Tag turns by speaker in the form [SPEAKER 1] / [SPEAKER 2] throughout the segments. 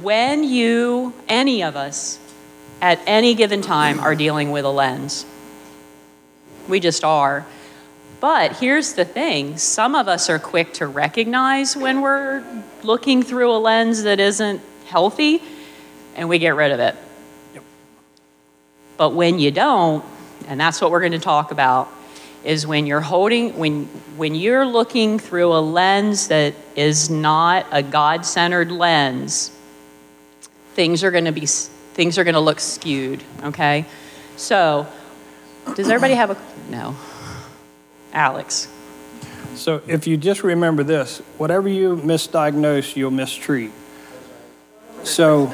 [SPEAKER 1] when you, any of us, at any given time are dealing with a lens. We just are. But here's the thing some of us are quick to recognize when we're looking through a lens that isn't healthy, and we get rid of it.
[SPEAKER 2] Yep.
[SPEAKER 1] But when you don't, and that's what we're going to talk about, is when you're holding, when, when you're looking through a lens that is not a God centered lens, things are going to be, things are going to look skewed, okay? So, does everybody have a, no. Alex.
[SPEAKER 2] So if you just remember this, whatever you misdiagnose, you'll mistreat. So,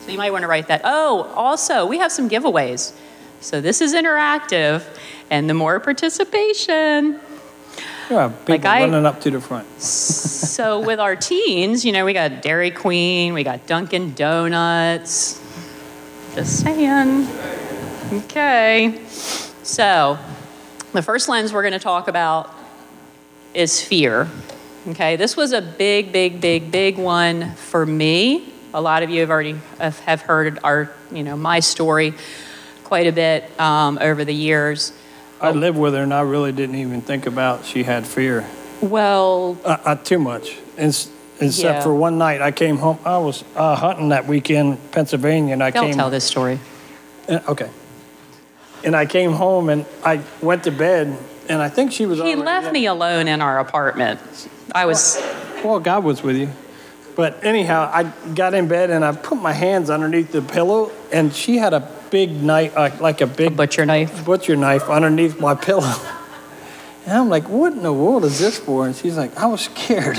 [SPEAKER 1] So you might want to write that. Oh, also, we have some giveaways. So this is interactive, and the more participation.
[SPEAKER 2] Yeah, people
[SPEAKER 1] I-
[SPEAKER 2] running up to the front.
[SPEAKER 1] So with our teens, you know, we got Dairy Queen, we got Dunkin' Donuts. Just saying. Okay. So the first lens we're going to talk about is fear. Okay, this was a big, big, big, big one for me. A lot of you have already have have heard our, you know, my story quite a bit um, over the years.
[SPEAKER 2] I lived with her and I really didn't even think about she had fear.
[SPEAKER 1] Well,
[SPEAKER 2] Uh, uh, too much. Except
[SPEAKER 1] Yeah.
[SPEAKER 2] for one night I came home, I was uh, hunting that weekend Pennsylvania and I
[SPEAKER 1] don't
[SPEAKER 2] came.
[SPEAKER 1] tell this story.
[SPEAKER 2] Uh, okay. And I came home and I went to bed and I think she was
[SPEAKER 1] He left me alone in our apartment. I was,
[SPEAKER 2] Well, God was with you. But anyhow, I got in bed and I put my hands underneath the pillow, and she had a big knife, uh, like a big
[SPEAKER 1] butcher knife.
[SPEAKER 2] butcher knife underneath my pillow. And I'm like, what in the world is this for? And she's like, I was scared.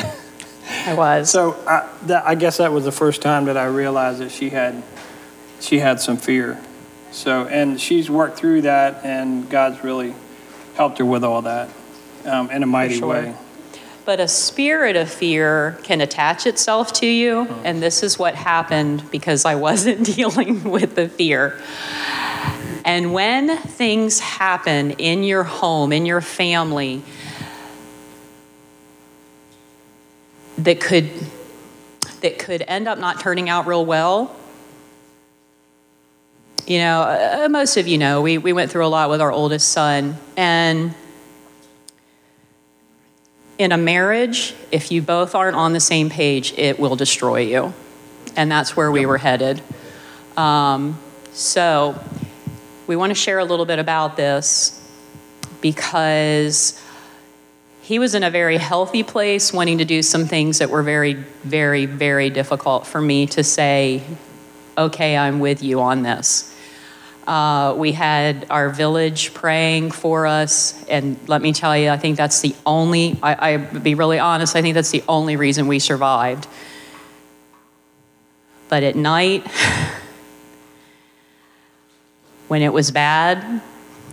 [SPEAKER 1] I was.
[SPEAKER 2] So I, that, I guess that was the first time that I realized that she had, she had some fear. So, and she's worked through that, and God's really helped her with all that um, in a mighty
[SPEAKER 1] sure.
[SPEAKER 2] way.
[SPEAKER 1] But a spirit of fear can attach itself to you, and this is what happened because I wasn't dealing with the fear. And when things happen in your home, in your family, that could that could end up not turning out real well. You know, uh, most of you know, we, we went through a lot with our oldest son. And in a marriage, if you both aren't on the same page, it will destroy you. And that's where we were headed. Um, so, we want to share a little bit about this because he was in a very healthy place, wanting to do some things that were very, very, very difficult for me to say, okay, I'm with you on this. Uh, we had our village praying for us, and let me tell you, I think that's the only, I, I be really honest, I think that's the only reason we survived. But at night, when it was bad,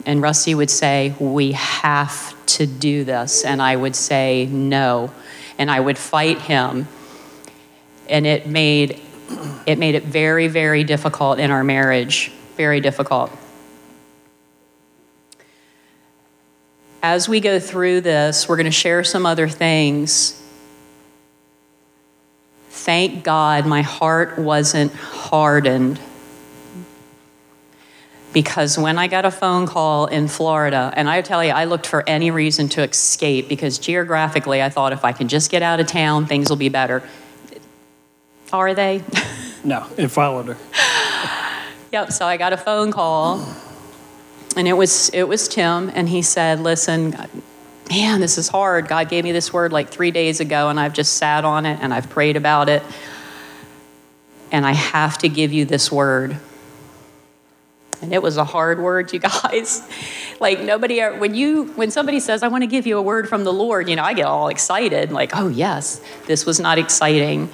[SPEAKER 1] and Rusty would say, We have to do this. And I would say, No. And I would fight him. And it made it, made it very, very difficult in our marriage. Very difficult. As we go through this, we're going to share some other things. Thank God my heart wasn't hardened because when I got a phone call in Florida, and I tell you, I looked for any reason to escape because geographically I thought if I can just get out of town, things will be better. Are they?
[SPEAKER 2] No, it followed her.
[SPEAKER 1] yep, so I got a phone call, and it was, it was Tim, and he said, Listen, man, this is hard. God gave me this word like three days ago, and I've just sat on it and I've prayed about it, and I have to give you this word. And it was a hard word, you guys. like nobody, uh, when you, when somebody says, "I want to give you a word from the Lord," you know, I get all excited, like, "Oh yes." This was not exciting.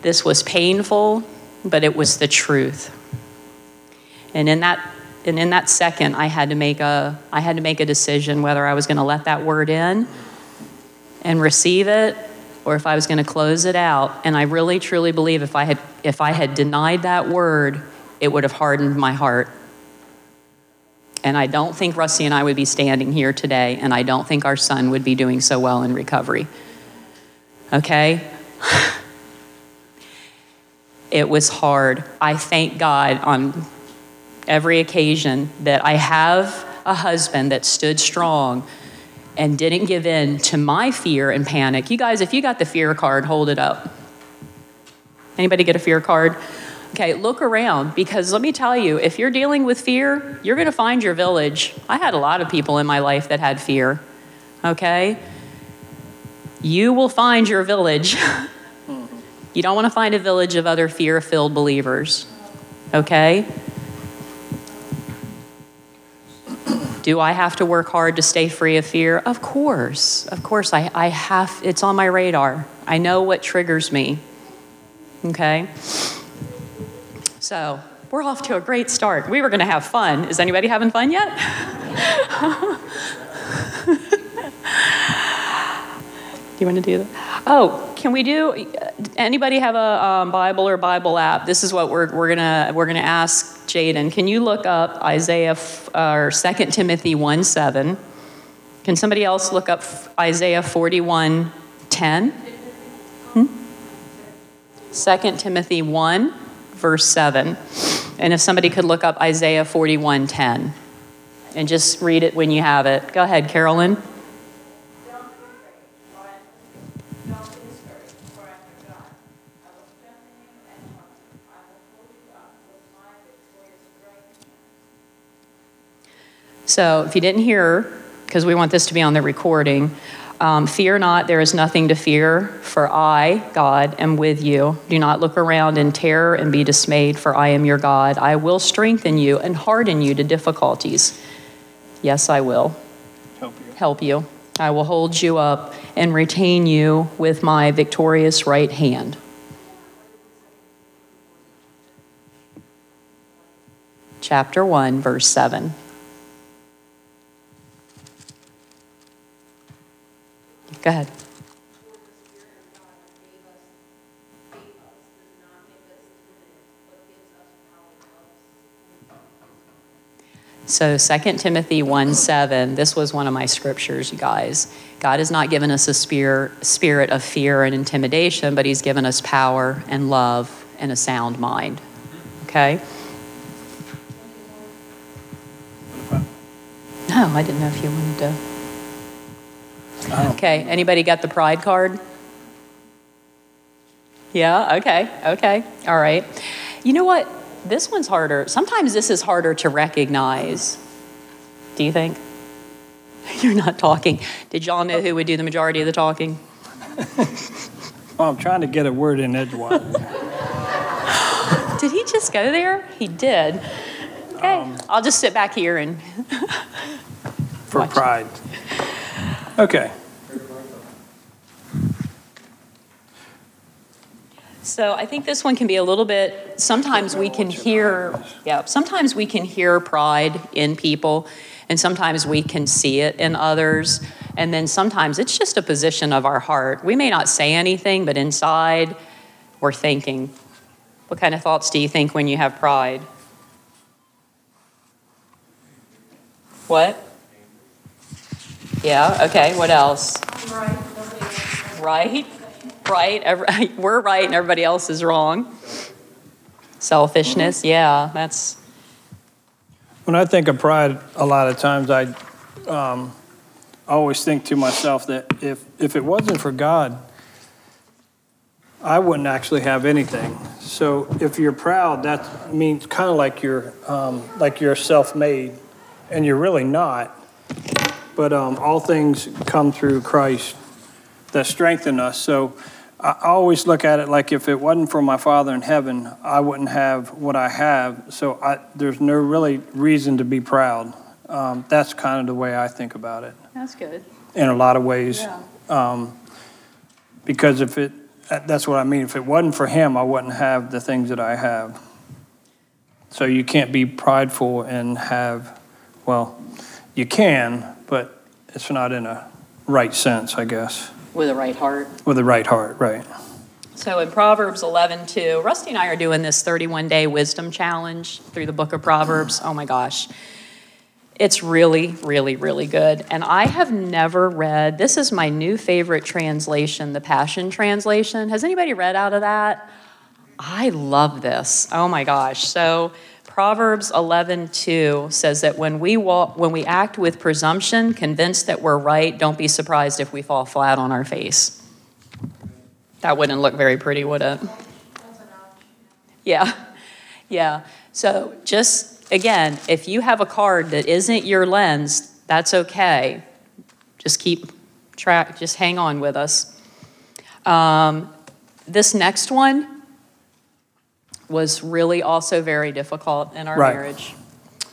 [SPEAKER 1] This was painful, but it was the truth. And in that, and in that second, I had to make a, I had to make a decision whether I was going to let that word in and receive it, or if I was going to close it out. And I really, truly believe if I had, if I had denied that word, it would have hardened my heart. And I don't think Rusty and I would be standing here today, and I don't think our son would be doing so well in recovery. Okay? It was hard. I thank God on every occasion that I have a husband that stood strong and didn't give in to my fear and panic. You guys, if you got the fear card, hold it up. Anybody get a fear card? Okay, look around because let me tell you, if you're dealing with fear, you're going to find your village. I had a lot of people in my life that had fear. Okay? You will find your village. you don't want to find a village of other fear filled believers. Okay? Do I have to work hard to stay free of fear? Of course. Of course, I, I have, it's on my radar. I know what triggers me. Okay? So, we're off to a great start. We were going to have fun. Is anybody having fun yet? do you want to do that? Oh, can we do? Anybody have a um, Bible or Bible app? This is what we're, we're gonna we're gonna ask Jaden. Can you look up Isaiah or Second Timothy one seven? Can somebody else look up Isaiah forty one ten? Second Timothy 1, verse 7. And if somebody could look up Isaiah forty one ten, and just read it when you have it. Go ahead, Carolyn. So, if you didn't hear, because we want this to be on the recording, um, fear not, there is nothing to fear, for I, God, am with you. Do not look around in terror and be dismayed, for I am your God. I will strengthen you and harden you to difficulties. Yes, I will.
[SPEAKER 2] Help you.
[SPEAKER 1] Help you. I will hold you up and retain you with my victorious right hand. Chapter 1, verse 7. Go ahead. So 2 Timothy 1 7, this was one of my scriptures, you guys. God has not given us a spear, spirit of fear and intimidation, but He's given us power and love and a sound mind. Okay? No, I didn't know if you wanted to. Okay, anybody got the pride card? Yeah, okay, okay, all right. You know what? This one's harder. Sometimes this is harder to recognize. Do you think? You're not talking. Did y'all know who would do the majority of the talking?
[SPEAKER 2] well, I'm trying to get a word in edgewise.
[SPEAKER 1] did he just go there? He did. Okay, um, I'll just sit back here and.
[SPEAKER 2] for pride. Okay.
[SPEAKER 1] So I think this one can be a little bit, sometimes we can hear, yeah, sometimes we can hear pride in people, and sometimes we can see it in others. And then sometimes it's just a position of our heart. We may not say anything, but inside we're thinking. What kind of thoughts do you think when you have pride? What? Yeah, okay, what else? Right? Right? Every, we're right and everybody else is wrong. Selfishness, yeah, that's.
[SPEAKER 2] When I think of pride, a lot of times I um, always think to myself that if, if it wasn't for God, I wouldn't actually have anything. So if you're proud, that means kind of like you're um, like you're self-made, and you're really not. But um, all things come through Christ that strengthen us. So I always look at it like if it wasn't for my Father in heaven, I wouldn't have what I have. So I, there's no really reason to be proud. Um, that's kind of the way I think about it.
[SPEAKER 1] That's good.
[SPEAKER 2] In a lot of ways. Yeah. Um, because if it, that's what I mean. If it wasn't for Him, I wouldn't have the things that I have. So you can't be prideful and have, well, you can, but it's not in a right sense, I guess.
[SPEAKER 1] With a right heart.
[SPEAKER 2] With a right heart, right.
[SPEAKER 1] So in Proverbs 11, 2, Rusty and I are doing this 31 day wisdom challenge through the book of Proverbs. Oh my gosh. It's really, really, really good. And I have never read, this is my new favorite translation, the Passion Translation. Has anybody read out of that? I love this. Oh my gosh. So Proverbs 11:2 says that when we walk, when we act with presumption, convinced that we're right, don't be surprised if we fall flat on our face. That wouldn't look very pretty, would it? Yeah. Yeah. So just again, if you have a card that isn't your lens, that's okay. Just keep track, just hang on with us. Um, this next one was really also very difficult in our
[SPEAKER 2] Right.
[SPEAKER 1] marriage.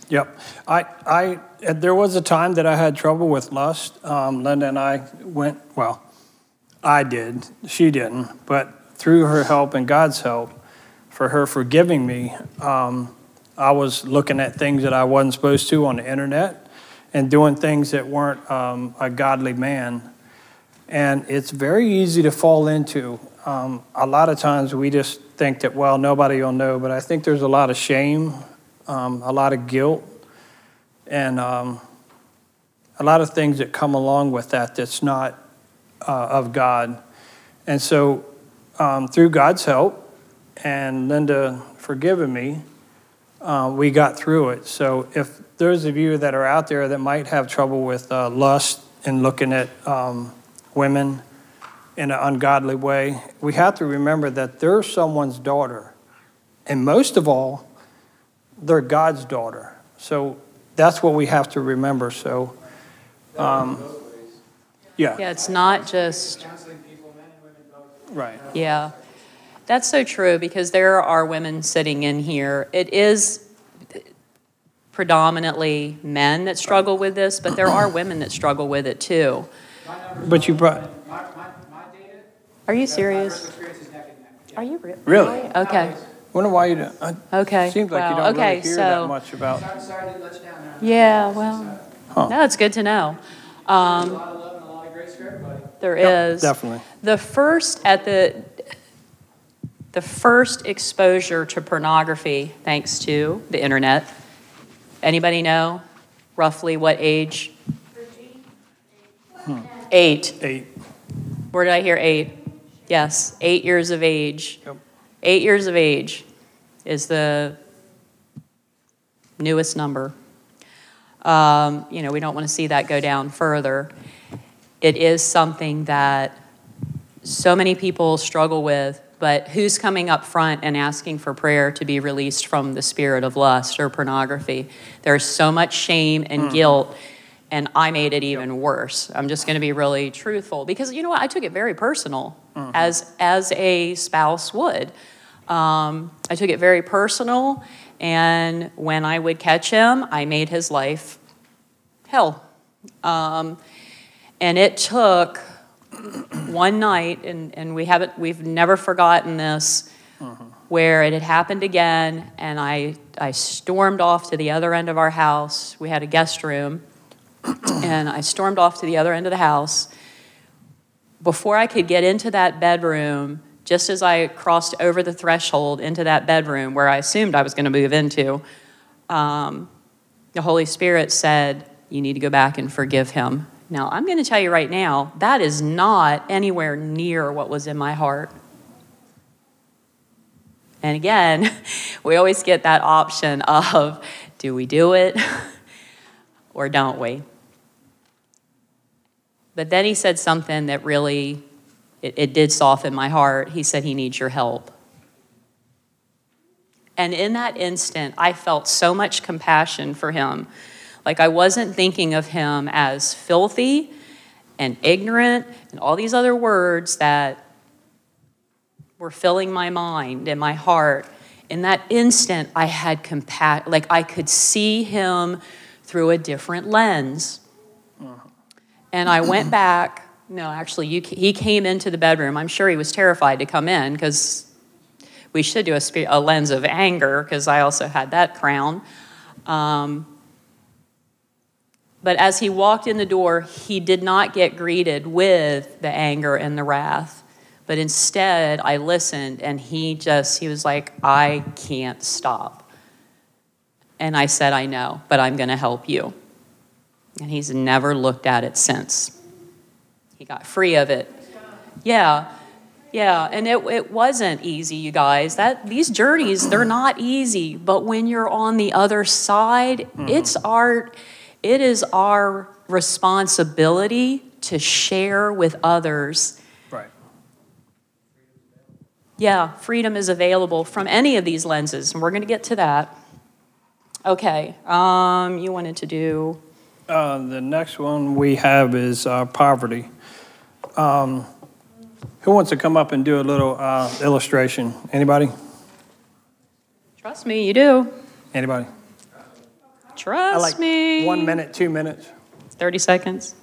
[SPEAKER 2] Yep. I, I, there was a time that I had trouble with lust. Um, Linda and I went, well, I did, she didn't, but through her help and God's help, for her forgiving me, um, I was looking at things that I wasn't supposed to on the internet and doing things that weren't um, a godly man. And it's very easy to fall into. Um, a lot of times we just think that, well, nobody will know, but I think there's a lot of shame, um, a lot of guilt, and um, a lot of things that come along with that that's not uh, of God. And so, um, through God's help and Linda forgiving me, uh, we got through it. So, if those of you that are out there that might have trouble with uh, lust and looking at um, women in an ungodly way, we have to remember that they're someone's daughter. And most of all, they're God's daughter. So that's what we have to remember. So, um, yeah,
[SPEAKER 1] Yeah, it's not just,
[SPEAKER 2] right.
[SPEAKER 1] yeah. That's so true because there are women sitting in here. It is predominantly men that struggle with this, but there are women that struggle with it too.
[SPEAKER 2] But you brought,
[SPEAKER 3] My, my, my data,
[SPEAKER 1] Are you serious?
[SPEAKER 3] experience is neck and neck. Yeah.
[SPEAKER 1] Are you re-
[SPEAKER 2] Really?
[SPEAKER 1] Okay.
[SPEAKER 2] I wonder why you don't, I-
[SPEAKER 1] Okay.
[SPEAKER 2] seems like you don't really
[SPEAKER 1] okay,
[SPEAKER 2] hear
[SPEAKER 1] so-
[SPEAKER 2] that much about,
[SPEAKER 3] Sorry, sorry to let you down. man.
[SPEAKER 1] Yeah, well,
[SPEAKER 2] Huh.
[SPEAKER 1] no, it's good to know.
[SPEAKER 3] There's
[SPEAKER 1] Um,
[SPEAKER 3] lot of love and a lot of grace for everybody.
[SPEAKER 1] there is.
[SPEAKER 2] definitely.
[SPEAKER 1] The first at the the first exposure to pornography, thanks to the internet. Anybody know roughly what age? Eight.
[SPEAKER 2] Eight.
[SPEAKER 1] Where did I hear eight? Yes, eight years of age.
[SPEAKER 2] Yep.
[SPEAKER 1] Eight years of age is the newest number. Um, you know, we don't want to see that go down further. It is something that so many people struggle with, but who's coming up front and asking for prayer to be released from the spirit of lust or pornography? There's so much shame and guilt, and I made it even worse. I'm just going to be really truthful because you know what? I took it very personal, as as a spouse would. Um, I took it very personal, and when I would catch him, I made his life hell. Um, and it took one night, and, and we haven't, we've never forgotten this, where it had happened again, and I, I stormed off to the other end of our house. We had a guest room, and I stormed off to the other end of the house. Before I could get into that bedroom, just as I crossed over the threshold into that bedroom where I assumed I was going to move into, um, the Holy Spirit said, You need to go back and forgive him. Now, I'm going to tell you right now, that is not anywhere near what was in my heart. And again, we always get that option of do we do it or don't we? But then he said something that really it, it did soften my heart. He said he needs your help. And in that instant, I felt so much compassion for him. Like I wasn't thinking of him as filthy and ignorant and all these other words that were filling my mind and my heart. In that instant, I had compassion, like I could see him through a different lens. And I went back. No, actually, you, he came into the bedroom. I'm sure he was terrified to come in because we should do a, spe- a lens of anger because I also had that crown. Um, but as he walked in the door, he did not get greeted with the anger and the wrath. But instead, I listened and he just, he was like, I can't stop. And I said, I know, but I'm going to help you. And he's never looked at it since. He got free of it. Yeah. Yeah, and it, it wasn't easy, you guys. That these journeys, they're not easy, but when you're on the other side, it's our it is our responsibility to share with others.
[SPEAKER 2] Right.
[SPEAKER 1] Yeah, freedom is available from any of these lenses, and we're going to get to that. Okay, um, you wanted to do
[SPEAKER 2] Uh, the next one we have is uh, poverty. Um, who wants to come up and do a little uh, illustration? Anybody?
[SPEAKER 1] trust me, you do.
[SPEAKER 2] Anybody?
[SPEAKER 1] Trust
[SPEAKER 2] I like
[SPEAKER 1] me.
[SPEAKER 2] one minute, two minutes.
[SPEAKER 1] 30 seconds.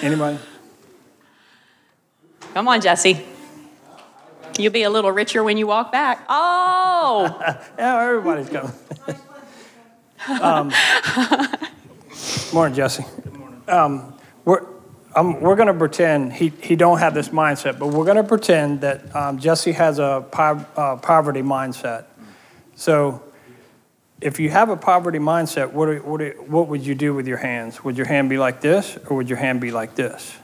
[SPEAKER 2] Anybody?
[SPEAKER 1] Come on, Jesse. You'll be a little richer when you walk back. Oh,
[SPEAKER 2] yeah, everybody's coming. um, morning, Jesse. Good morning. Um, we're um, we're going to pretend he, he don't have this mindset, but we're going to pretend that um, Jesse has a po- uh, poverty mindset. So, if you have a poverty mindset, what are, what are, what would you do with your hands? Would your hand be like this, or would your hand be like this?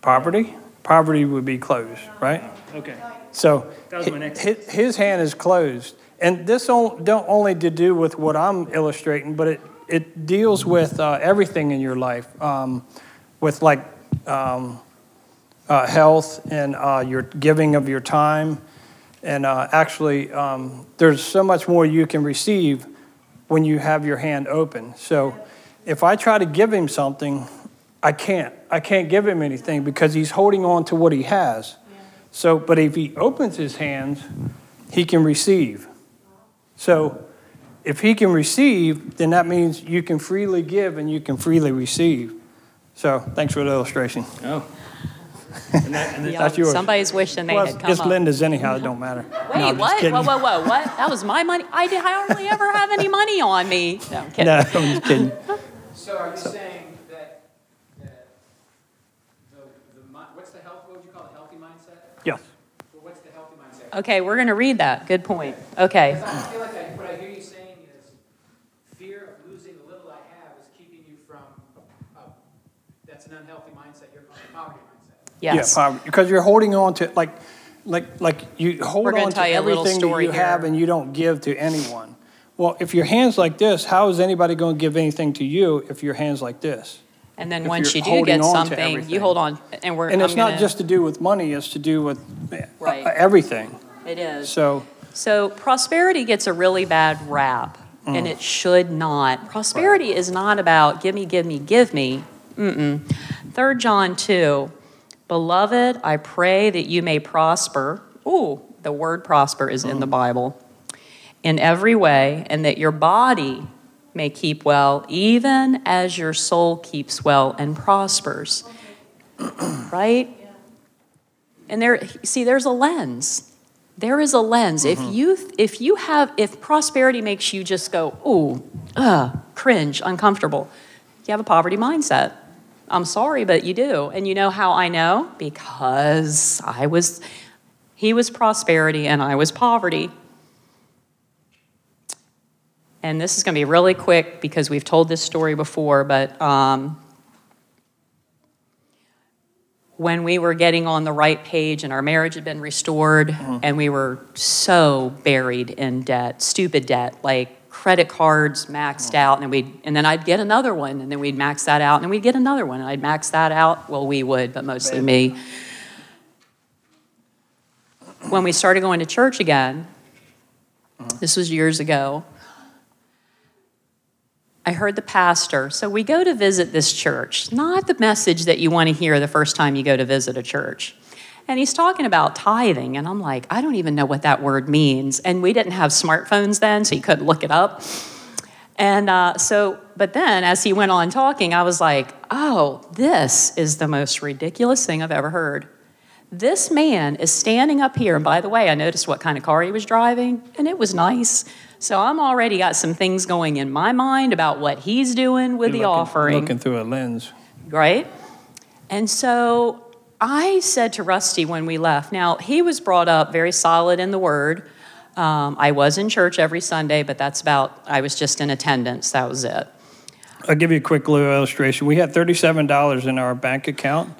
[SPEAKER 2] Poverty, poverty would be closed, right?
[SPEAKER 4] Okay.
[SPEAKER 2] So
[SPEAKER 4] That was my next-
[SPEAKER 2] his, his hand is closed. And this don't, don't only to do with what I'm illustrating, but it, it deals with uh, everything in your life, um, with like um, uh, health and uh, your giving of your time. And uh, actually, um, there's so much more you can receive when you have your hand open. So if I try to give him something, I can't. I can't give him anything because he's holding on to what he has. So, but if he opens his hands, he can receive. So, if he can receive, then that means you can freely give and you can freely receive. So, thanks for the illustration.
[SPEAKER 4] Oh. And that, and
[SPEAKER 2] That's yours.
[SPEAKER 1] somebody's wishing they
[SPEAKER 2] Well,
[SPEAKER 1] had come
[SPEAKER 2] it's
[SPEAKER 1] up.
[SPEAKER 2] Linda's anyhow, it don't matter.
[SPEAKER 1] Wait,
[SPEAKER 2] I'm
[SPEAKER 1] what? Whoa, whoa, whoa, what? That was my money. I, did, I hardly ever have any money on me. No, I'm kidding.
[SPEAKER 2] No, I'm just kidding.
[SPEAKER 3] So are you saying that, that the, the, what's the health, what would you call it, healthy mindset?
[SPEAKER 2] Yes.
[SPEAKER 3] Well, what's the healthy mindset?
[SPEAKER 1] Okay, we're going to read that. Good point. Okay.
[SPEAKER 3] 'Cause I feel like I, what I hear you saying is fear of losing the little I have is keeping you from, uh, that's an unhealthy mindset, you're calling a poverty mindset.
[SPEAKER 1] Yes.
[SPEAKER 2] Yeah, poverty, because you're holding on to like, like, like you hold
[SPEAKER 1] We're gonna
[SPEAKER 2] on to
[SPEAKER 1] tell you a little
[SPEAKER 2] everything that
[SPEAKER 1] story
[SPEAKER 2] you have and you don't give to anyone. Well, if your hands like this, how is anybody going to give anything to you if your hands like this?
[SPEAKER 1] And then
[SPEAKER 2] If
[SPEAKER 1] once
[SPEAKER 2] you're
[SPEAKER 1] do get
[SPEAKER 2] holding on to
[SPEAKER 1] something, you hold on. And we're
[SPEAKER 2] And it's
[SPEAKER 1] I'm
[SPEAKER 2] not
[SPEAKER 1] gonna-
[SPEAKER 2] just to do with money; it's to do with uh,
[SPEAKER 1] Right.
[SPEAKER 2] everything.
[SPEAKER 1] It is.
[SPEAKER 2] So,
[SPEAKER 1] So prosperity gets a really bad rap,
[SPEAKER 2] Mm.
[SPEAKER 1] and it should not. Prosperity is not about give me, give me, give me. Mm-mm. 3 John 2, Beloved, I pray that you may prosper. Ooh, the word prosper is in the Bible. In every way, and that your body may keep well, even as your soul keeps well and prospers. right? And there, see, there's a lens. There is a lens. If you if you have if prosperity makes you just go, ooh, uh, cringe, uncomfortable, you have a poverty mindset. I'm sorry, but you do. And you know how I know? Because I was he was prosperity and I was poverty. And this is going to be really quick because we've told this story before, but um, when we were getting on the right page and our marriage had been restored and we were so buried in debt, stupid debt, like credit cards maxed oh. out and we and then I'd get another one and then we'd max that out and then we'd get another one and I'd max that out. Well, we would, but mostly me. When we started going to church again, uh-huh. this was years ago. I heard the pastor. So we go to visit this church, not the message that you want to hear the first time you go to visit a church. And he's talking about tithing, and I'm like, I don't even know what that word means. And we didn't have smartphones then, so you couldn't look it up. And uh, so, but then as he went on talking, I was like, oh, this is the most ridiculous thing I've ever heard. This man is standing up here, and by the way, I noticed what kind of car he was driving, and it was nice. So I'm already got some things going in my mind about what he's doing with the
[SPEAKER 2] you're looking-
[SPEAKER 1] offering
[SPEAKER 2] looking through a lens.
[SPEAKER 1] right? And so I said to Rusty when we left, now he was brought up very solid in the word. Um, I was in church every Sunday, but that's about, I was just in attendance. That was it.
[SPEAKER 2] I'll give you a quick little illustration. We had thirty-seven dollars in our bank account.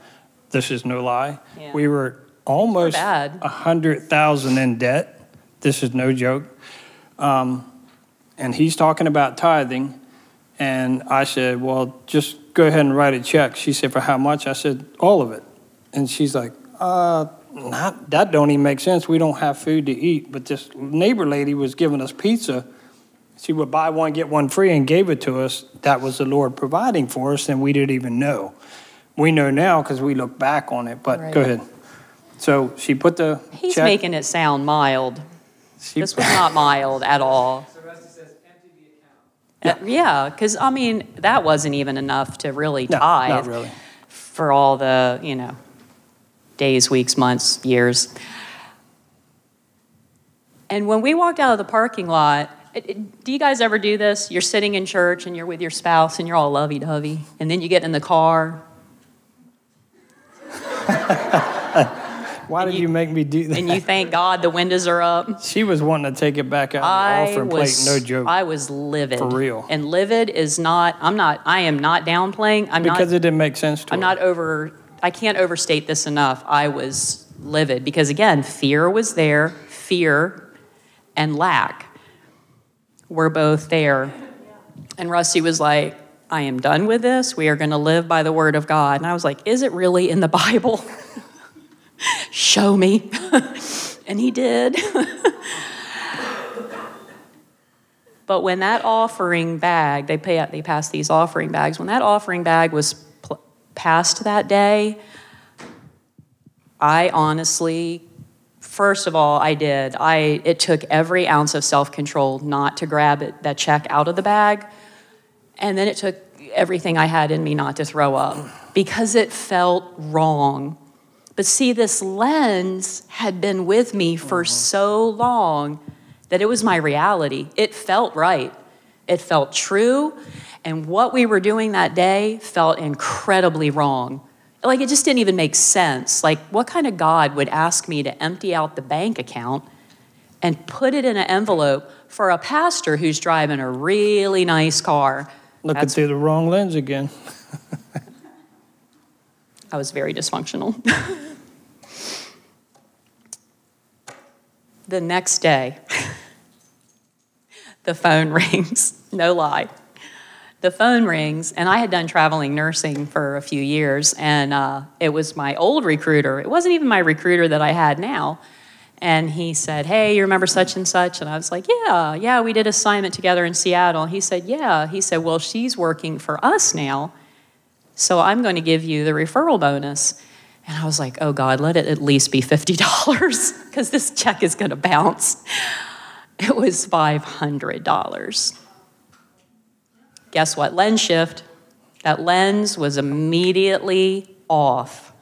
[SPEAKER 2] This is no lie.
[SPEAKER 1] Yeah.
[SPEAKER 2] We were almost a hundred thousand in debt. This is no joke. Um, and he's talking about tithing. And I said, well, just go ahead and write a check. She said, for how much? I said, all of it. And she's like, uh, not, that don't even make sense. We don't have food to eat. But this neighbor lady was giving us pizza. She would buy one, get one free, and gave it to us. That was the Lord providing for us, and we didn't even know. We know now because we look back on it. But
[SPEAKER 1] Right.
[SPEAKER 2] go ahead. So she put the
[SPEAKER 1] He's
[SPEAKER 2] check.
[SPEAKER 1] making it sound mild.
[SPEAKER 2] she-
[SPEAKER 1] This was not mild at all.
[SPEAKER 3] So Rusty says, empty the account.
[SPEAKER 1] Uh, Yeah, because I mean, that wasn't even enough to really
[SPEAKER 2] no,
[SPEAKER 1] tithe
[SPEAKER 2] not really.
[SPEAKER 1] for all the, you know, days, weeks, months, years. And when we walked out of the parking lot, it- it- do you guys ever do this? You're sitting in church and you're with your spouse and you're all lovey dovey, and then you get in the car
[SPEAKER 2] Why did you, make me do that?
[SPEAKER 1] and you thank God the windows are up.
[SPEAKER 2] she was wanting to take it back out of the
[SPEAKER 1] I
[SPEAKER 2] offering
[SPEAKER 1] was,
[SPEAKER 2] plate. No joke.
[SPEAKER 1] I was livid.
[SPEAKER 2] For real.
[SPEAKER 1] And livid is not, I'm not, I am not downplaying. I'm not.
[SPEAKER 2] because it didn't make sense to her.
[SPEAKER 1] I'm
[SPEAKER 2] her.
[SPEAKER 1] not over, I can't overstate this enough. I was livid because, again, fear was there, fear and lack were both there. And Rusty was like, I am done with this. We are going to live by the word of God. And I was like, Is it really in the Bible? Show me. and he did. But when that offering bag, they pay, they pass these offering bags. When that offering bag was passed that day, I honestly, first of all, I did. I it took every ounce of self control not to grab it, that check out of the bag, and then it took everything I had in me not to throw up because it felt wrong. But see, this lens had been with me for mm-hmm. so long that it was my reality. It felt right. It felt true. And what we were doing that day felt incredibly wrong. Like it just didn't even make sense. Like, what kind of God would ask me to empty out the bank account and put it in an envelope for a pastor who's driving a really nice car?
[SPEAKER 2] Looking
[SPEAKER 1] That's-
[SPEAKER 2] through the wrong lens again.
[SPEAKER 1] I was very dysfunctional. the next day, the phone rings. No lie. The phone rings, and I had done traveling nursing for a few years, and uh, it was my old recruiter. It wasn't even my recruiter that I had now. And he said, Hey, you remember such and such? And I was like, Yeah, yeah, we did assignment together in Seattle. He said, Yeah. He said, Well, she's working for us now. So I'm going to give you the referral bonus. And I was like, oh God, let it at least be $50 because this check is going to bounce. It was $500. Guess what? Lens shift. That lens was immediately off.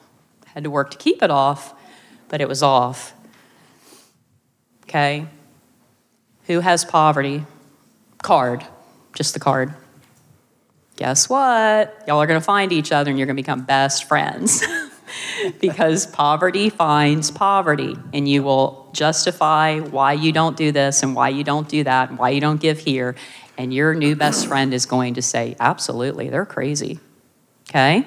[SPEAKER 1] Had to work to keep it off, but it was off. Okay? Who has poverty? Card. Just the card guess what? Y'all are to find each other and you're to become best friends. because poverty finds poverty, and you will justify why you don't do this and why you don't do that and why you don't give here. And your new best friend is going to say, Absolutely, they're crazy. Okay?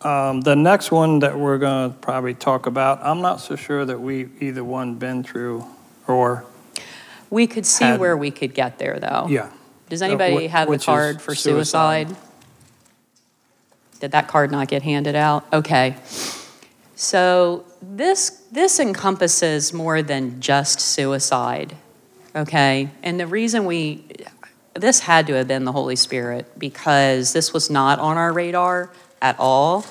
[SPEAKER 2] Um, the next one that we're going to probably talk about, I'm not so sure that we either one been through or,
[SPEAKER 1] We could see
[SPEAKER 2] Had-
[SPEAKER 1] where we could get there, though.
[SPEAKER 2] yeah.
[SPEAKER 1] Does
[SPEAKER 2] Uh,
[SPEAKER 1] anybody
[SPEAKER 2] wh-
[SPEAKER 1] have the card for
[SPEAKER 2] suicide.
[SPEAKER 1] suicide? Did that card not get handed out? Okay. So this this encompasses more than just suicide. Okay? And the reason we this had to have been the Holy Spirit because this was not on our radar at all.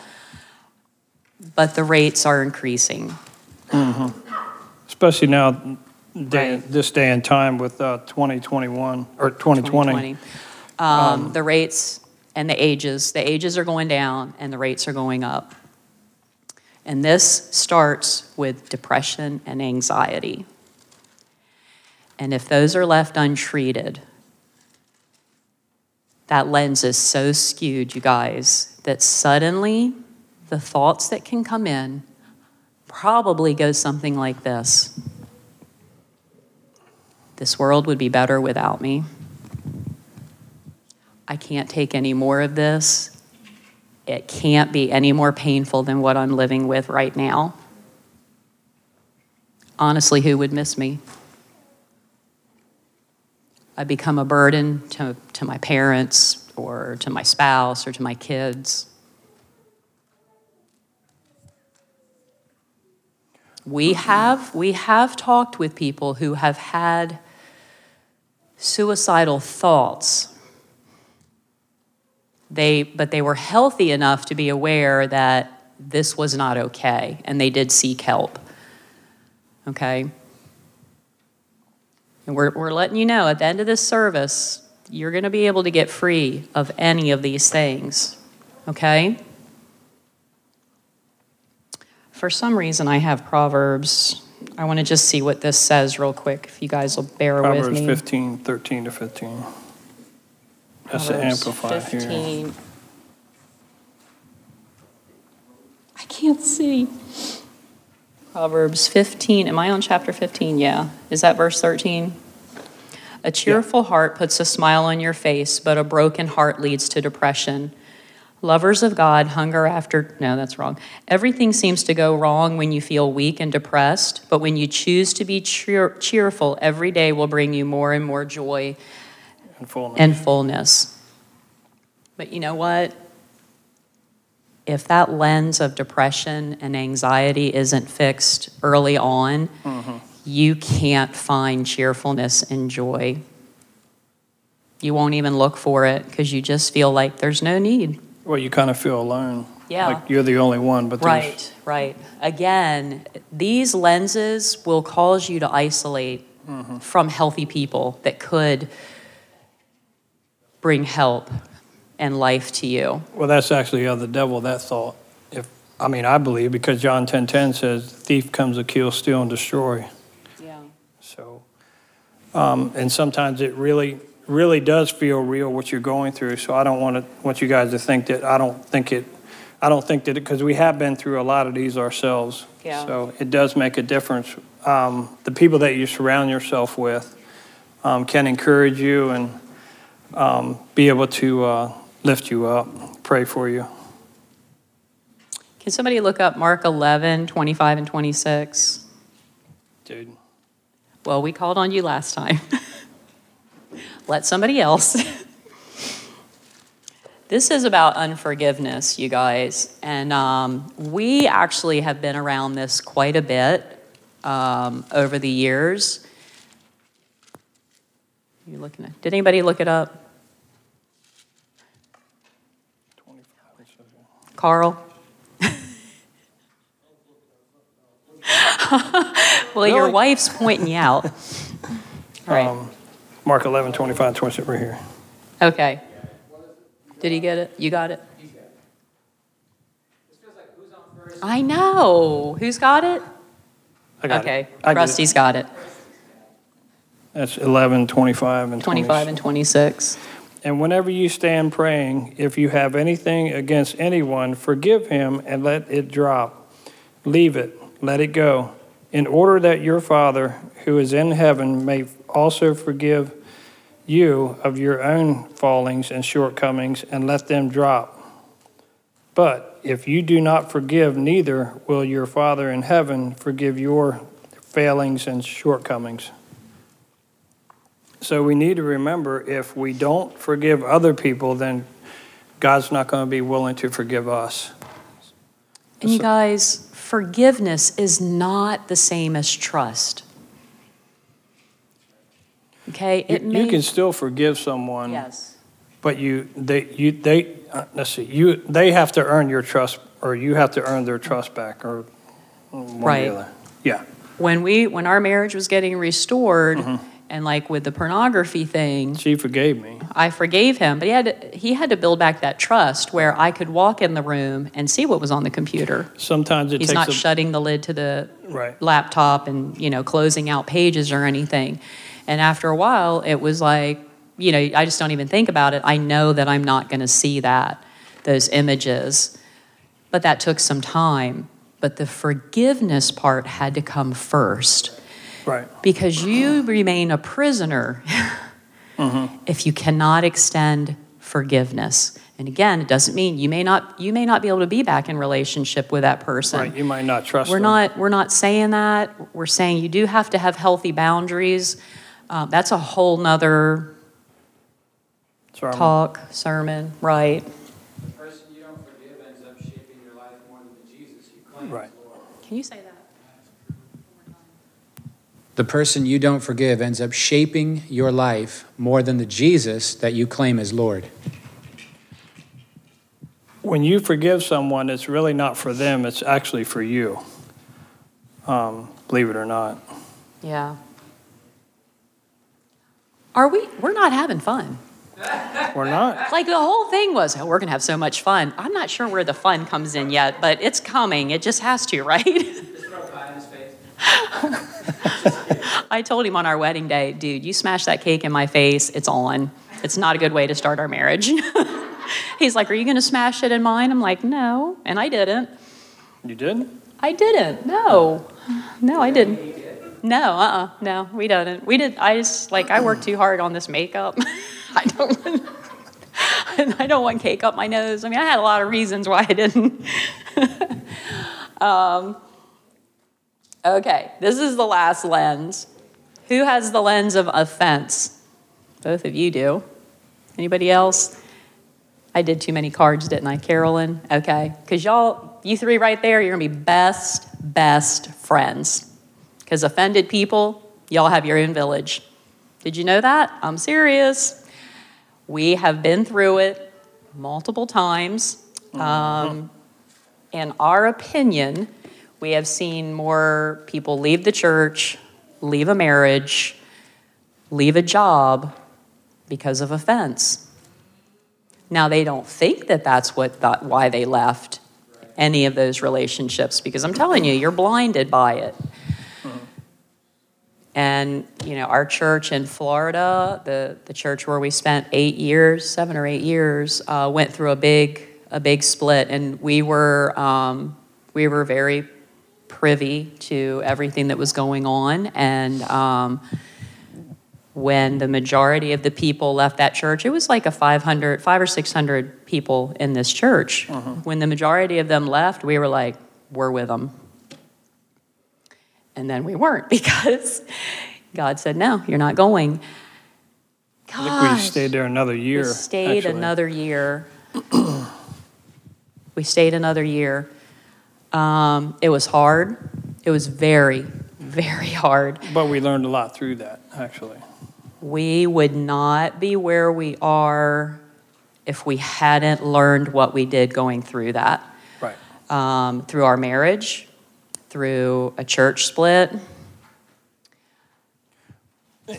[SPEAKER 1] But the rates are increasing. Mm-hmm.
[SPEAKER 2] Especially now, day,
[SPEAKER 1] Right.
[SPEAKER 2] this day and time with uh, 2021 or 2020.
[SPEAKER 1] 2020. Um, the rates and the ages, the ages are going down and the rates are going up. And this starts with depression and anxiety. And if those are left untreated, that lens is so skewed, you guys, that suddenly the thoughts that can come in probably go something like this This world would be better without me. I can't take any more of this. It can't be any more painful than what I'm living with right now. Honestly, who would miss me? I become a burden to, to my parents or to my spouse or to my kids. We have, we have talked with people who have had suicidal thoughts. They, but they were healthy enough to be aware that this was not okay, and they did seek help. Okay? And we're, we're letting you know at the end of this service, you're going to be able to get free of any of these things. Okay? For some reason, I have Proverbs. I want to just see what this says real quick, if you guys will bear with me.
[SPEAKER 2] Proverbs
[SPEAKER 1] me.
[SPEAKER 2] 15, 13 to 15. That's the
[SPEAKER 1] Proverbs
[SPEAKER 2] amplified here.
[SPEAKER 1] 15. I can't see. Proverbs 15. Am I on chapter 15? Yeah. Is that verse 13? A cheerful heart puts a smile on your face, but a broken heart leads to depression. Lovers of God hunger after, no, that's wrong. Everything seems to go wrong when you feel weak and depressed, but when you choose to be cheer- cheerful, every day will bring you more and more joy
[SPEAKER 2] In fullness.
[SPEAKER 1] and fullness. But you know what? If that lens of depression and anxiety isn't fixed early on, mm-hmm. you can't find cheerfulness and joy. You won't even look for it because you just feel like there's no need.
[SPEAKER 2] Well, you kind of feel alone.
[SPEAKER 1] Yeah.
[SPEAKER 2] Like you're the only one, but there's,
[SPEAKER 1] Right, right. Again, these lenses will cause you to isolate mm-hmm. from healthy people that could bring help and life to you.
[SPEAKER 2] well, that's actually of the devil, that thought. If, I mean, I believe because John 10, 10 says, thief comes to kill, steal, and destroy.
[SPEAKER 1] Yeah.
[SPEAKER 2] So, um, and sometimes it really, really does feel real what you're going through. So I don't want to, want you guys to think that I don't think it, I don't think that, because we have been through a lot of these ourselves.
[SPEAKER 1] Yeah.
[SPEAKER 2] So it does make a difference. Um, the people that you surround yourself with um, can encourage you and um, be able to uh, lift you up, pray for you.
[SPEAKER 1] Can somebody look up Mark 11, 25, and 26?
[SPEAKER 2] Dude.
[SPEAKER 1] Well, we called on you last time. Let somebody else. this is about unforgiveness, you guys. And um, we actually have been around this quite a bit um, over the years. You looking at? Did anybody look it up? Carl? well, your
[SPEAKER 2] Really?
[SPEAKER 1] wife's pointing you out. All right.
[SPEAKER 2] Um, Mark 11, 25, 26, right here.
[SPEAKER 1] Okay. Did he get it? You got it? I know. Who's got it?
[SPEAKER 2] I got
[SPEAKER 1] Okay.
[SPEAKER 2] it. I get it.
[SPEAKER 1] Rusty's got it.
[SPEAKER 2] That's 11, 25, and 26.
[SPEAKER 1] 25 and 26.
[SPEAKER 2] And whenever you stand praying, if you have anything against anyone, forgive him and let it drop. Leave it, let it go, in order that your Father who is in heaven may also forgive you of your own fallings and shortcomings and let them drop. But if you do not forgive, neither will your Father in heaven forgive your failings and shortcomings. So we need to remember if we don't forgive other people, then God's not going to be willing to forgive us.
[SPEAKER 1] And you guys, forgiveness is not the same as trust. Okay?
[SPEAKER 2] You,
[SPEAKER 1] It
[SPEAKER 2] you
[SPEAKER 1] may.
[SPEAKER 2] can still forgive someone,
[SPEAKER 1] Yes.
[SPEAKER 2] but you they you they uh, let's see you they have to earn your trust, or you have to earn their trust back, or one or the
[SPEAKER 1] Right.
[SPEAKER 2] Yeah,
[SPEAKER 1] When we when our marriage was getting restored
[SPEAKER 2] Mm-hmm.
[SPEAKER 1] And like with the pornography thing,
[SPEAKER 2] she forgave me.
[SPEAKER 1] I forgave him, but he had to, he had to build back that trust where I could walk in the room and see what was on the computer.
[SPEAKER 2] Sometimes it
[SPEAKER 1] He's not
[SPEAKER 2] a,
[SPEAKER 1] shutting the lid to the
[SPEAKER 2] right.
[SPEAKER 1] laptop and you know closing out pages or anything. And after a while, it was like you know I just don't even think about it. I know that I'm not going to see that those images, but that took some time. But the forgiveness part had to come first
[SPEAKER 2] Right.
[SPEAKER 1] because you remain a prisoner if you cannot extend forgiveness. And again, it doesn't mean you may not you may not be able to be back in relationship with that person.
[SPEAKER 2] Right, you might not trust
[SPEAKER 1] We're
[SPEAKER 2] them.
[SPEAKER 1] not we're not saying that. We're saying you do have to have healthy boundaries. Uh, that's a whole nother
[SPEAKER 2] Sorry, I'm-
[SPEAKER 1] talk sermon, right?
[SPEAKER 3] The person you don't forgive ends up shaping your life more than the Jesus you claim
[SPEAKER 2] Right.
[SPEAKER 3] Lord.
[SPEAKER 1] Can you say that?
[SPEAKER 3] The person you don't forgive ends up shaping your life more than the Jesus that you claim as Lord.
[SPEAKER 2] When you forgive someone, it's really not for them, it's actually for you. Um, believe it or not.
[SPEAKER 1] Yeah. Are we? We're not having fun.
[SPEAKER 2] We're not.
[SPEAKER 1] Like the whole thing was, oh, we're gonna have so much fun. I'm not sure where the fun comes in yet, but it's coming. It just has to, right?
[SPEAKER 3] Just throw pie in his face.
[SPEAKER 1] I told him on our wedding day, dude, you smash that cake in my face, it's on. It's not a good way to start our marriage. He's like, Are you gonna smash it in mine? I'm like, No. And I didn't.
[SPEAKER 2] You didn't?
[SPEAKER 1] I didn't. No. No, I didn't. No, uh uh No, we didn't. We did. I just, like, I worked too hard on this makeup. I don't I don't want cake up my nose. I mean, I had a lot of reasons why I didn't. um, okay, this is the last lens. Who has the lens of offense? Both of you do. Anybody else? I did too many cards, didn't I, Carolyn? Okay, because y'all, you three right there, you're gonna be best, best friends. Because offended people, y'all have your own village. Did you know that? I'm serious. We have been through it multiple times. Um, in our opinion, we have seen more people leave the church, leave a marriage, leave a job because of offense. Now, they don't think that that's what why they left any of those relationships because I'm telling you, you're blinded by it. And, you know, our church in Florida, the, the church where we spent eight years, seven or eight years, uh, went through a big, a big split. And we were, um, we were very privy to everything that was going on. And um, when the majority of the people left that church, it was like a 500, five or 600 people in this church. When the majority of them left, we were like, we're with them. And then we weren't because God said, no, you're not going.
[SPEAKER 2] I think we stayed there another year.
[SPEAKER 1] We stayed
[SPEAKER 2] actually.
[SPEAKER 1] another year. we stayed another year. Um, it was hard. It was very, very hard.
[SPEAKER 2] But we learned a lot through that, actually.
[SPEAKER 1] We would not be where we are if we hadn't learned what we did going through that.
[SPEAKER 2] Right.
[SPEAKER 1] Um, through our marriage, through a church split.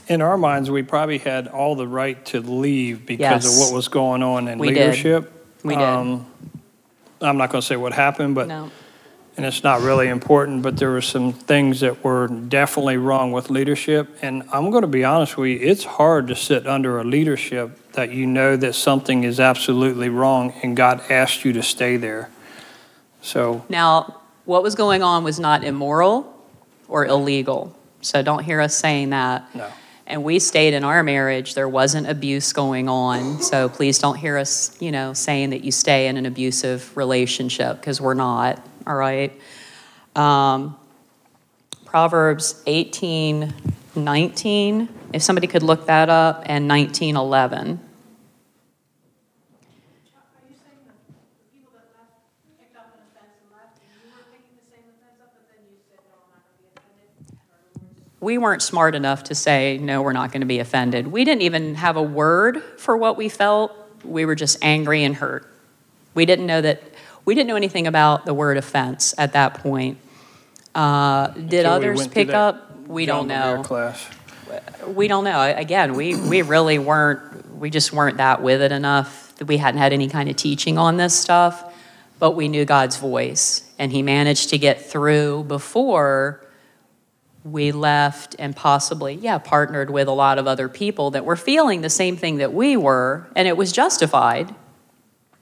[SPEAKER 2] In our minds, we probably had all the right to leave because
[SPEAKER 1] Yes.
[SPEAKER 2] of what was going on in
[SPEAKER 1] We did.
[SPEAKER 2] leadership.
[SPEAKER 1] We did.
[SPEAKER 2] Um, I'm not going to say what happened, but
[SPEAKER 1] No.
[SPEAKER 2] And it's not really important, but there were some things that were definitely wrong with leadership. And I'm going to be honest with you, it's hard to sit under a leadership that you know that something is absolutely wrong and God asked you to stay there. So,
[SPEAKER 1] Now, what was going on was not immoral or illegal. So don't hear us saying that.
[SPEAKER 2] no.
[SPEAKER 1] And we stayed in our marriage. There wasn't abuse going on. So please don't hear us, you know, saying that you stay in an abusive relationship because we're not, all right? Um, Proverbs 18, 19, if somebody could look that up, and 19, 11.
[SPEAKER 5] Are you saying that the people that left picked up an offense and left, and you were picking the same offense up, but then you said, no, I'm not gonna be offended? Or in other words,
[SPEAKER 1] we weren't smart enough to say, no, we're not going to be offended. We didn't even have a word for what we felt. We were just angry and hurt. We didn't know that, we didn't know anything about the word offense at that point. Uh, did
[SPEAKER 2] Until
[SPEAKER 1] others
[SPEAKER 2] through
[SPEAKER 1] pick up? We don't know.
[SPEAKER 2] Class.
[SPEAKER 1] We don't know. Again, we, we really weren't, we just weren't that with it enough. that We hadn't had any kind of teaching on this stuff, but we knew God's voice. And He managed to get through before we left and possibly, yeah, partnered with a lot of other people that were feeling the same thing that we were, and it was justified.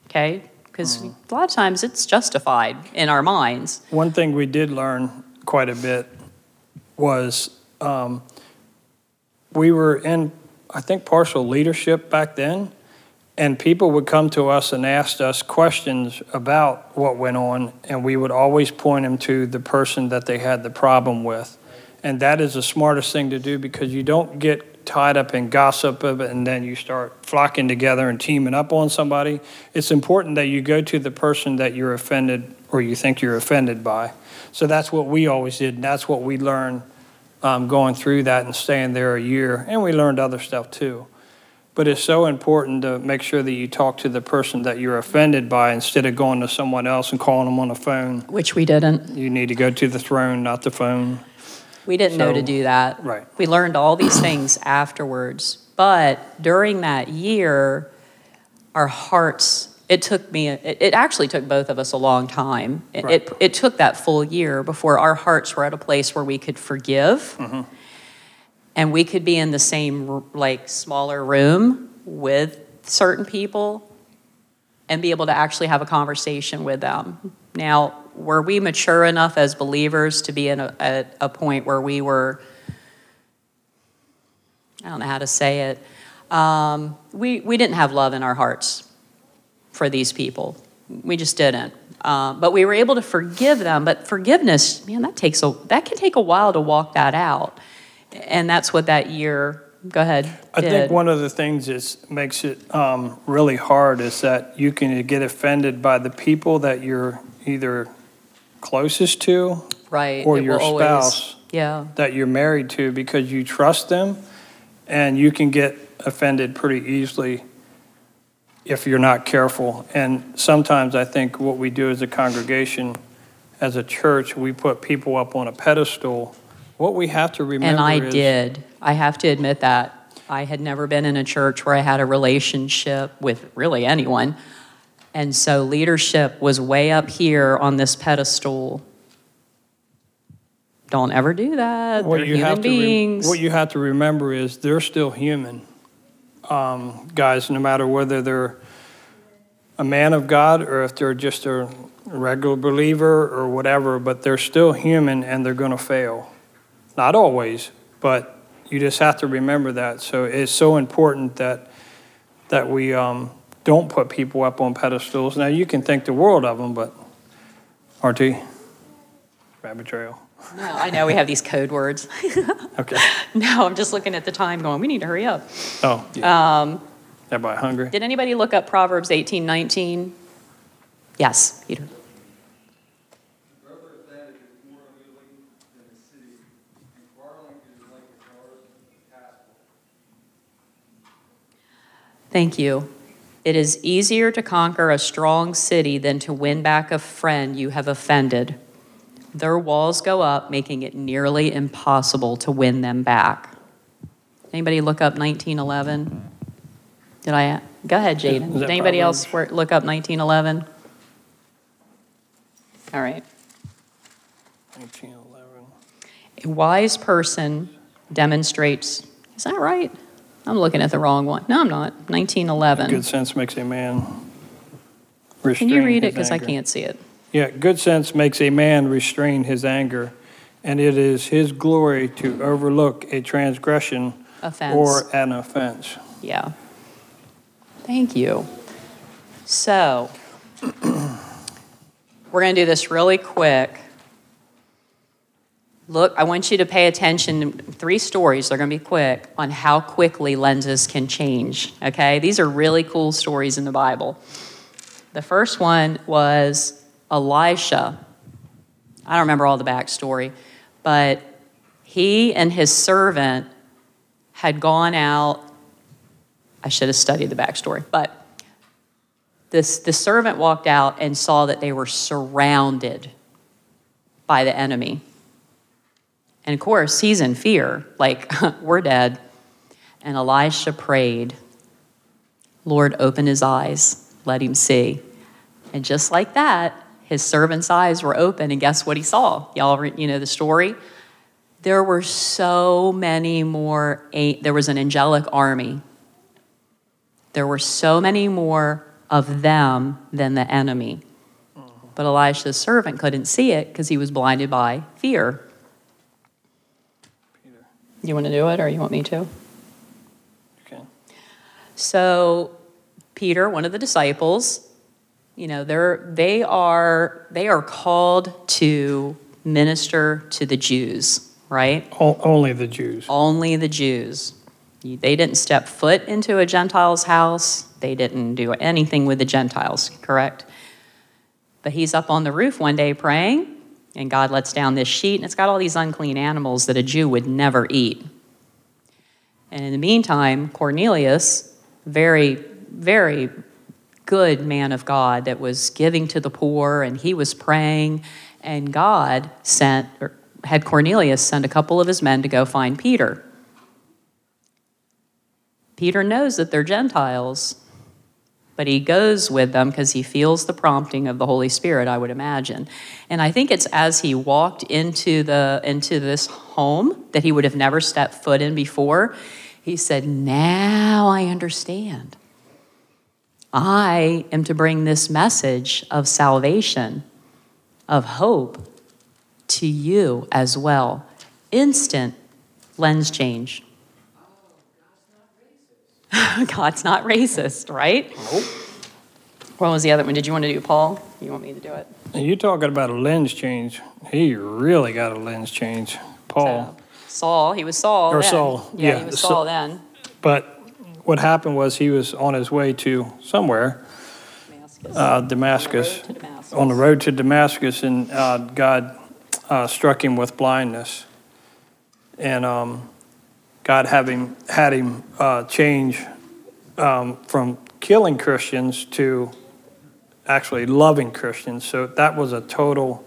[SPEAKER 1] Okay? Because a lot of times it's justified in our minds.
[SPEAKER 2] One thing we did learn quite a bit was um, we were in, I think, partial leadership back then, And people would come to us and ask us questions about what went on, and we would always point them to the person that they had the problem with. And that is the smartest thing to do because you don't get tied up in gossip of it and then you start flocking together and teaming up on somebody. It's important that you go to the person that you're offended or you think you're offended by. So that's what we always did, and that's what we learned um, going through that and staying there a year. And we learned other stuff too. But it's so important to make sure that you talk to the person that you're offended by instead of going to someone else and calling them on the phone.
[SPEAKER 1] Which we didn't.
[SPEAKER 2] You need to go to the throne, not the phone.
[SPEAKER 1] We didn't know to do that.
[SPEAKER 2] Right.
[SPEAKER 1] We learned all these things afterwards. But during that year, our hearts, it took me, it, it actually took both of us a long time. It,
[SPEAKER 2] Right.
[SPEAKER 1] it, it took that full year before our hearts were at a place where we could forgive.
[SPEAKER 2] Mm-hmm.
[SPEAKER 1] And we could be in the same, like, smaller room with certain people and be able to actually have a conversation with them. Now, were we mature enough as believers to be in a, at a point where we were, I don't know how to say it, um, we, we didn't have love in our hearts for these people. We just didn't. Uh, but we were able to forgive them. But forgiveness, man, that takes a that can take a while to walk that out. And that's what that year. Go ahead.
[SPEAKER 2] I
[SPEAKER 1] did.
[SPEAKER 2] think one of the things that makes it um, really hard is that you can get offended by the people that you're either closest to
[SPEAKER 1] right
[SPEAKER 2] or
[SPEAKER 1] it
[SPEAKER 2] your
[SPEAKER 1] will always-
[SPEAKER 2] spouse.
[SPEAKER 1] Yeah.
[SPEAKER 2] that you're married to because you trust them and you can get offended pretty easily if you're not careful. And sometimes I think what we do as a congregation, as a church, we put people up on a pedestal. What we have to remember
[SPEAKER 1] And I
[SPEAKER 2] is
[SPEAKER 1] did. I have to admit that. I had never been in a church where I had a relationship with really anyone. And so leadership was way up here on this pedestal. Don't ever do that.
[SPEAKER 2] what
[SPEAKER 1] They're
[SPEAKER 2] you
[SPEAKER 1] human
[SPEAKER 2] have to re-
[SPEAKER 1] beings.
[SPEAKER 2] what you have to remember is they're still human, um, guys. No matter whether they're a man of God or if they're just a regular believer or whatever, but they're still human and they're going to fail. Not always, but you just have to remember that. So it's so important that that we um, don't put people up on pedestals. Now you can think the world of them, but RT, rabbit trail.
[SPEAKER 1] no, I know we have these code words.
[SPEAKER 2] Okay.
[SPEAKER 1] no, I'm just looking at the time going, we need to hurry up.
[SPEAKER 2] Oh, yeah.
[SPEAKER 1] Um,
[SPEAKER 2] Everybody hungry?
[SPEAKER 1] did anybody look up Proverbs 18, 19? Yes, Peter.
[SPEAKER 6] Brother advantage is more unwieldy than the city, and quarreling is like the jars of the castle.
[SPEAKER 1] Thank you. It is easier to conquer a strong city than to win back a friend you have offended. Their walls go up, making it nearly impossible to win them back. Anybody look up 1911? Did I? Go ahead, Jaden. Did anybody else work- look up 1911? All right.
[SPEAKER 2] 1911.
[SPEAKER 1] A wise person demonstrates. Is that right? I'm looking at the wrong one. No, I'm not. 1911.
[SPEAKER 2] Good sense makes a man
[SPEAKER 1] Can you read it? Because I can't see it.
[SPEAKER 2] Yeah, good sense makes a man restrain his anger, and it is his glory to overlook a transgression
[SPEAKER 1] Offense.
[SPEAKER 2] or an offense.
[SPEAKER 1] Yeah. Thank you. So, we're going to do this really quick. Look, I want you to pay attention to three stories, they're going to be quick, on how quickly lenses can change. Okay? These are really cool stories in the Bible. The first one was Elisha. I don't remember all the backstory, but he and his servant had gone out I should have studied the backstory, but this the servant walked out and saw that they were surrounded by the enemy. And of course, he's in fear, like we're dead. And Elisha prayed, Lord, open his eyes, let him see. And just like that, his servant's eyes were open, and guess what he saw? Y'all, you know the story. There were so many more. There was an angelic army there were so many more of them than the enemy. But Elisha's servant couldn't see it because he was blinded by fear. You want to do it or you want me to?
[SPEAKER 2] Okay.
[SPEAKER 1] So Peter, one of the disciples, you know, they're, they, are, they are called to minister to the Jews, right?
[SPEAKER 2] O- Only the Jews.
[SPEAKER 1] Only the Jews. They didn't step foot into a Gentile's house. They didn't do anything with the Gentiles, correct? But he's up on the roof one day praying, and God lets down this sheet, and it's got all these unclean animals that a Jew would never eat. And in the meantime, Cornelius, very, very good man of God that was giving to the poor, and he was praying, and God sent, or had Cornelius send a couple of his men to go find Peter. Peter knows that they're Gentiles, but he goes with them because he feels the prompting of the Holy Spirit, I would imagine. And I think it's as he walked into the into this home that he would have never stepped foot in before. He said, "Now I understand. I am to bring this message of salvation, of hope to you as well." Instant lens change. God's not racist, right? Nope. What was the other one? Did you want to do Paul? You want me to do it?
[SPEAKER 2] And you talking about a lens change. He really got a lens change, Paul.
[SPEAKER 1] So, Saul, he was Saul.
[SPEAKER 2] Or
[SPEAKER 1] then.
[SPEAKER 2] Saul,
[SPEAKER 1] Yeah,
[SPEAKER 2] yeah,
[SPEAKER 1] he was
[SPEAKER 2] Saul.
[SPEAKER 1] Saul then.
[SPEAKER 2] But what happened was he was on his way to somewhere,
[SPEAKER 1] Damascus.
[SPEAKER 2] uh, Damascus,
[SPEAKER 1] To Damascus.
[SPEAKER 2] on the road to Damascus, and uh, God uh, struck him with blindness. And um, God had him, had him uh, change um, from killing Christians to actually loving Christians. So that was a total.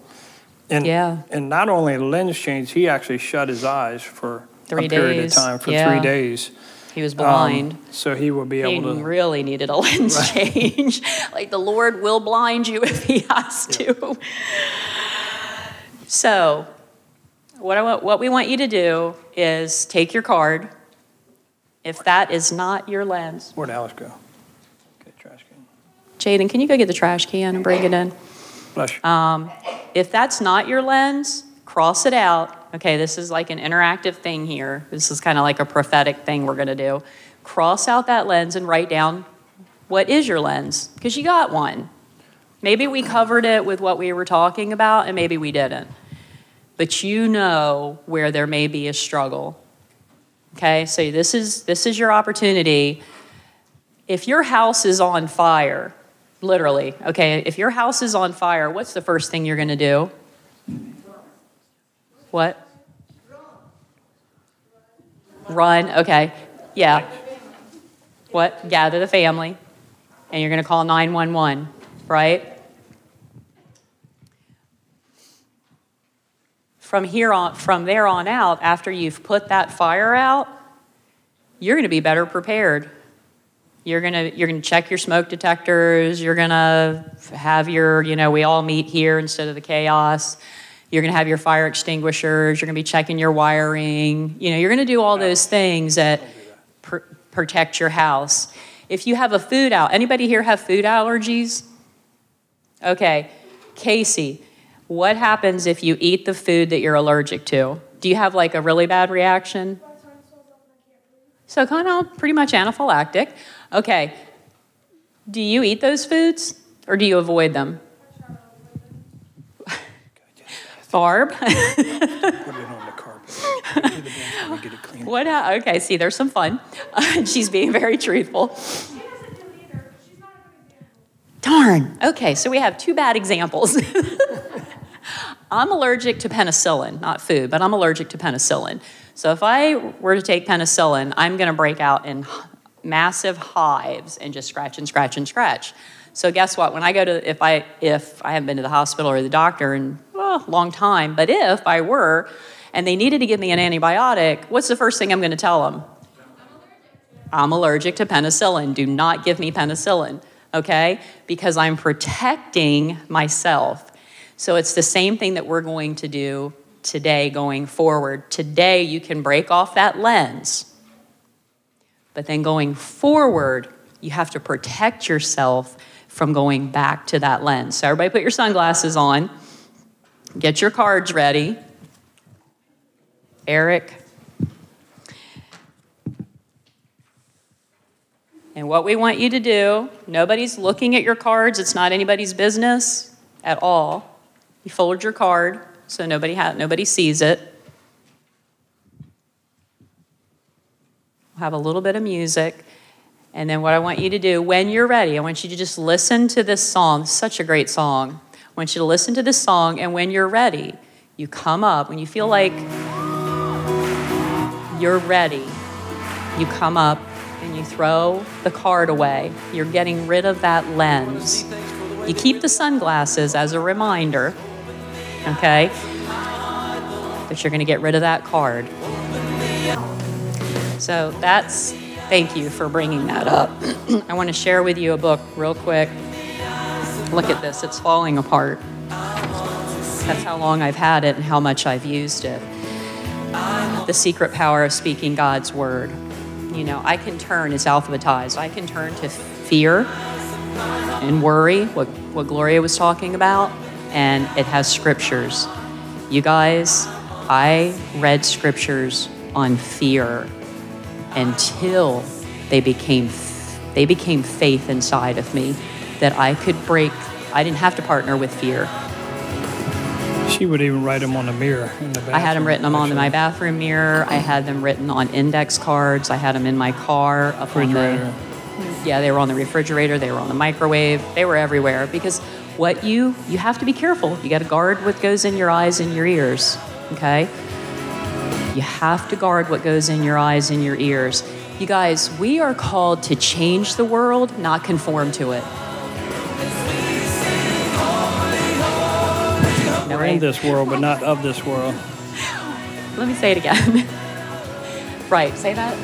[SPEAKER 2] And,
[SPEAKER 1] Yeah.
[SPEAKER 2] and not only lens change, he actually shut his eyes for
[SPEAKER 1] Three
[SPEAKER 2] a period
[SPEAKER 1] days,
[SPEAKER 2] of time, for
[SPEAKER 1] yeah.
[SPEAKER 2] three days.
[SPEAKER 1] He was
[SPEAKER 2] Um,
[SPEAKER 1] blind.
[SPEAKER 2] so he would be
[SPEAKER 1] he
[SPEAKER 2] able to.
[SPEAKER 1] really needed a lens change. like the Lord will blind you if he has to. So, what, I want, what we want you to do is take your card. If that is not your lens,
[SPEAKER 2] Where'd Alice go? Okay, trash can.
[SPEAKER 1] Jaden, can you go get the trash can and bring it in? Um, if that's not your lens, cross it out. Okay, this is like an interactive thing here. This is kind of like a prophetic thing we're going to do. Cross out that lens and write down what is your lens, because you got one. Maybe we covered it with what we were talking about, and maybe we didn't. But you know where there may be a struggle. Okay, so this is this is your opportunity. If your house is on fire, literally, okay, if your house is on fire, what's the first thing you're to do? What? Run, okay. Yeah. What? Gather the family. And you're to call 911, right? From here on from there on out after you've put that fire out, you're going to be better prepared. You're going to you're going to check your smoke detectors, you're going to have your, you know, we all meet here instead of the chaos. You're going to have your fire extinguishers, you're going to be checking your wiring. You know, you're going to do all those things that pr- protect your house. If you have a food out, anybody here have food allergies? Okay. Casey, what happens if you eat the food that you're allergic to? Do you have like a really bad reaction? So kind of pretty much anaphylactic. Okay. Do you eat those foods or do you avoid them? Barb?
[SPEAKER 2] Put it on the carpet. To the bench when we get it clean.
[SPEAKER 1] what? Ha- okay, see, there's some fun. She's being very truthful.
[SPEAKER 5] She doesn't do either. She's not a good example.
[SPEAKER 1] Darn. Okay, so we have two bad examples. I'm allergic to penicillin, not food, but I'm allergic to penicillin. So if I were to take penicillin, I'm going to break out in massive hives and just scratch and scratch and scratch. So guess what? When I go to if I if I haven't been to the hospital or the doctor in well, a long time, but if I were and they needed to give me an antibiotic, what's the first thing I'm going to tell them? I'm allergic to penicillin. Do not give me penicillin, okay? Because I'm protecting myself. So it's the same thing that we're going to do today going forward. Today, you can break off that lens. But then going forward, you have to protect yourself from going back to that lens. So, everybody, put your sunglasses on, get your cards ready. Eric, And what we want you to do, nobody's looking at your cards, it's not anybody's business at all. You fold your card so nobody ha- nobody sees it. We'll have a little bit of music. And then what I want you to do when you're ready, I want you to just listen to this song. Such a great song. I want you to listen to this song and when you're ready, you come up when you feel like you're ready. You come up and you throw the card away. You're getting rid of that lens. You keep the sunglasses as a reminder, okay? But you're going to get rid of that card. So that's, thank you for bringing that up. I want to share with you a book real quick. Look at this, it's falling apart. That's how long I've had it and how much I've used it. The secret power of speaking God's word. You know, I can turn, it's alphabetized, I can turn to fear and worry, what, what Gloria was talking about, and it has scriptures. You guys, I read scriptures on fear until they became they became faith inside of me that I could break I didn't have to partner with fear.
[SPEAKER 2] She would even write them on the mirror in the bathroom.
[SPEAKER 1] I had them written them on my bathroom mirror. I had them written on index cards. I had them in my car up on the yeah, they were on the refrigerator, they were on the microwave, they were everywhere because what you you have to be careful. You got to guard what goes in your eyes and your ears, okay? You have to guard what goes in your eyes and your ears. You guys, we are called to change the world, not conform to it.
[SPEAKER 2] We're in this world, but not of this world.
[SPEAKER 1] Let me say it again. right, say that.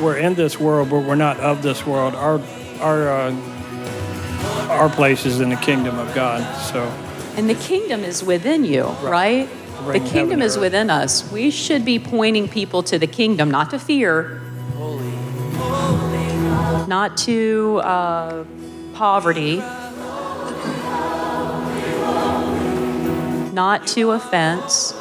[SPEAKER 2] We're in this world, but we're not of this world. Our our uh, our place is in the kingdom of God. So
[SPEAKER 1] And the kingdom is within you, right? The kingdom is
[SPEAKER 2] earth.
[SPEAKER 1] within us. We should be pointing people to the kingdom, not to fear, not to uh, poverty, not to offense,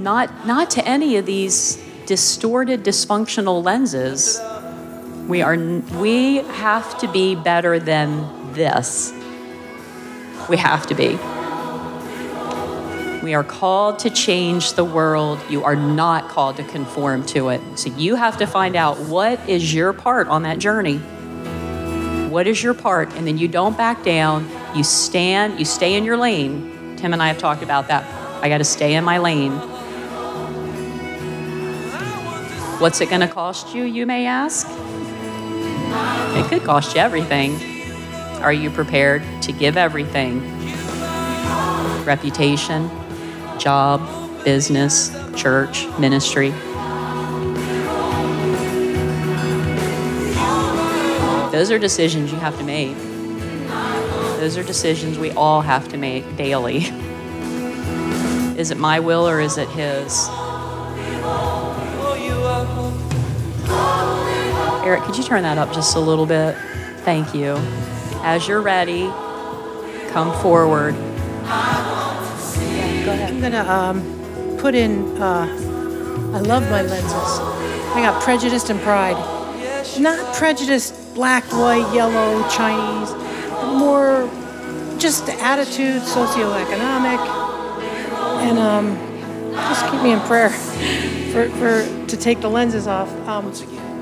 [SPEAKER 1] not, not to any of these distorted, dysfunctional lenses. We, are, we have to be better than this. We have to be. We are called to change the world. You are not called to conform to it. So you have to find out what is your part on that journey. What is your part? And then you don't back down. You stand, you stay in your lane. Tim and I have talked about that. I got to stay in my lane. What's it going to cost you, you may ask? It could cost you everything. Are you prepared to give everything? Reputation, job, business, church, ministry. Those are decisions you have to make. Those are decisions we all have to make daily. Is it my will or is it His? Eric, could you turn that up just a little bit? Thank you. As you're ready, come forward. Go ahead.
[SPEAKER 5] I'm gonna um, put in. Uh, I love my lenses. I got prejudice and pride. Not prejudice, black, white, yellow, Chinese. More just attitude, socioeconomic, and um, just keep me in prayer for, for to take the lenses off. Um,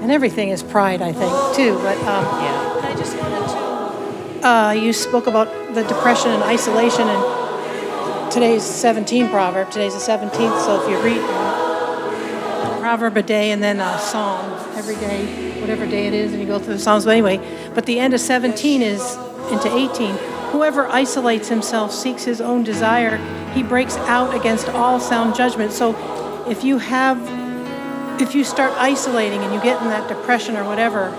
[SPEAKER 5] and everything is pride, I think, too. But um,
[SPEAKER 1] Yeah.
[SPEAKER 5] I just wanted to. Uh, you spoke about the depression and isolation and today's 17 proverb. Today's the 17th, so if you read a proverb a day and then a psalm every day, whatever day it is, and you go through the psalms. But anyway, but the end of 17 is into 18. Whoever isolates himself seeks his own desire. He breaks out against all sound judgment. So if you have, if you start isolating and you get in that depression or whatever,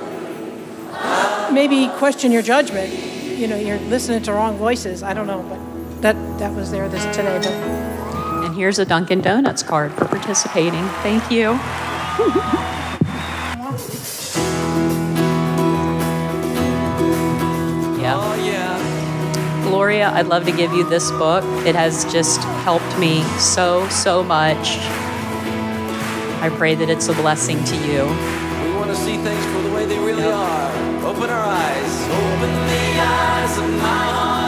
[SPEAKER 5] maybe question your judgment. You know, you're listening to wrong voices. I don't know, but that that was there this today. But
[SPEAKER 1] And here's a Dunkin' Donuts card for participating. Thank you. Yeah. Oh yeah. Gloria, I'd love to give you this book. It has just helped me so, so much. I pray that it's a blessing to you.
[SPEAKER 6] We want
[SPEAKER 7] to see things for the way they really are. Open our eyes. Open the eyes of my heart.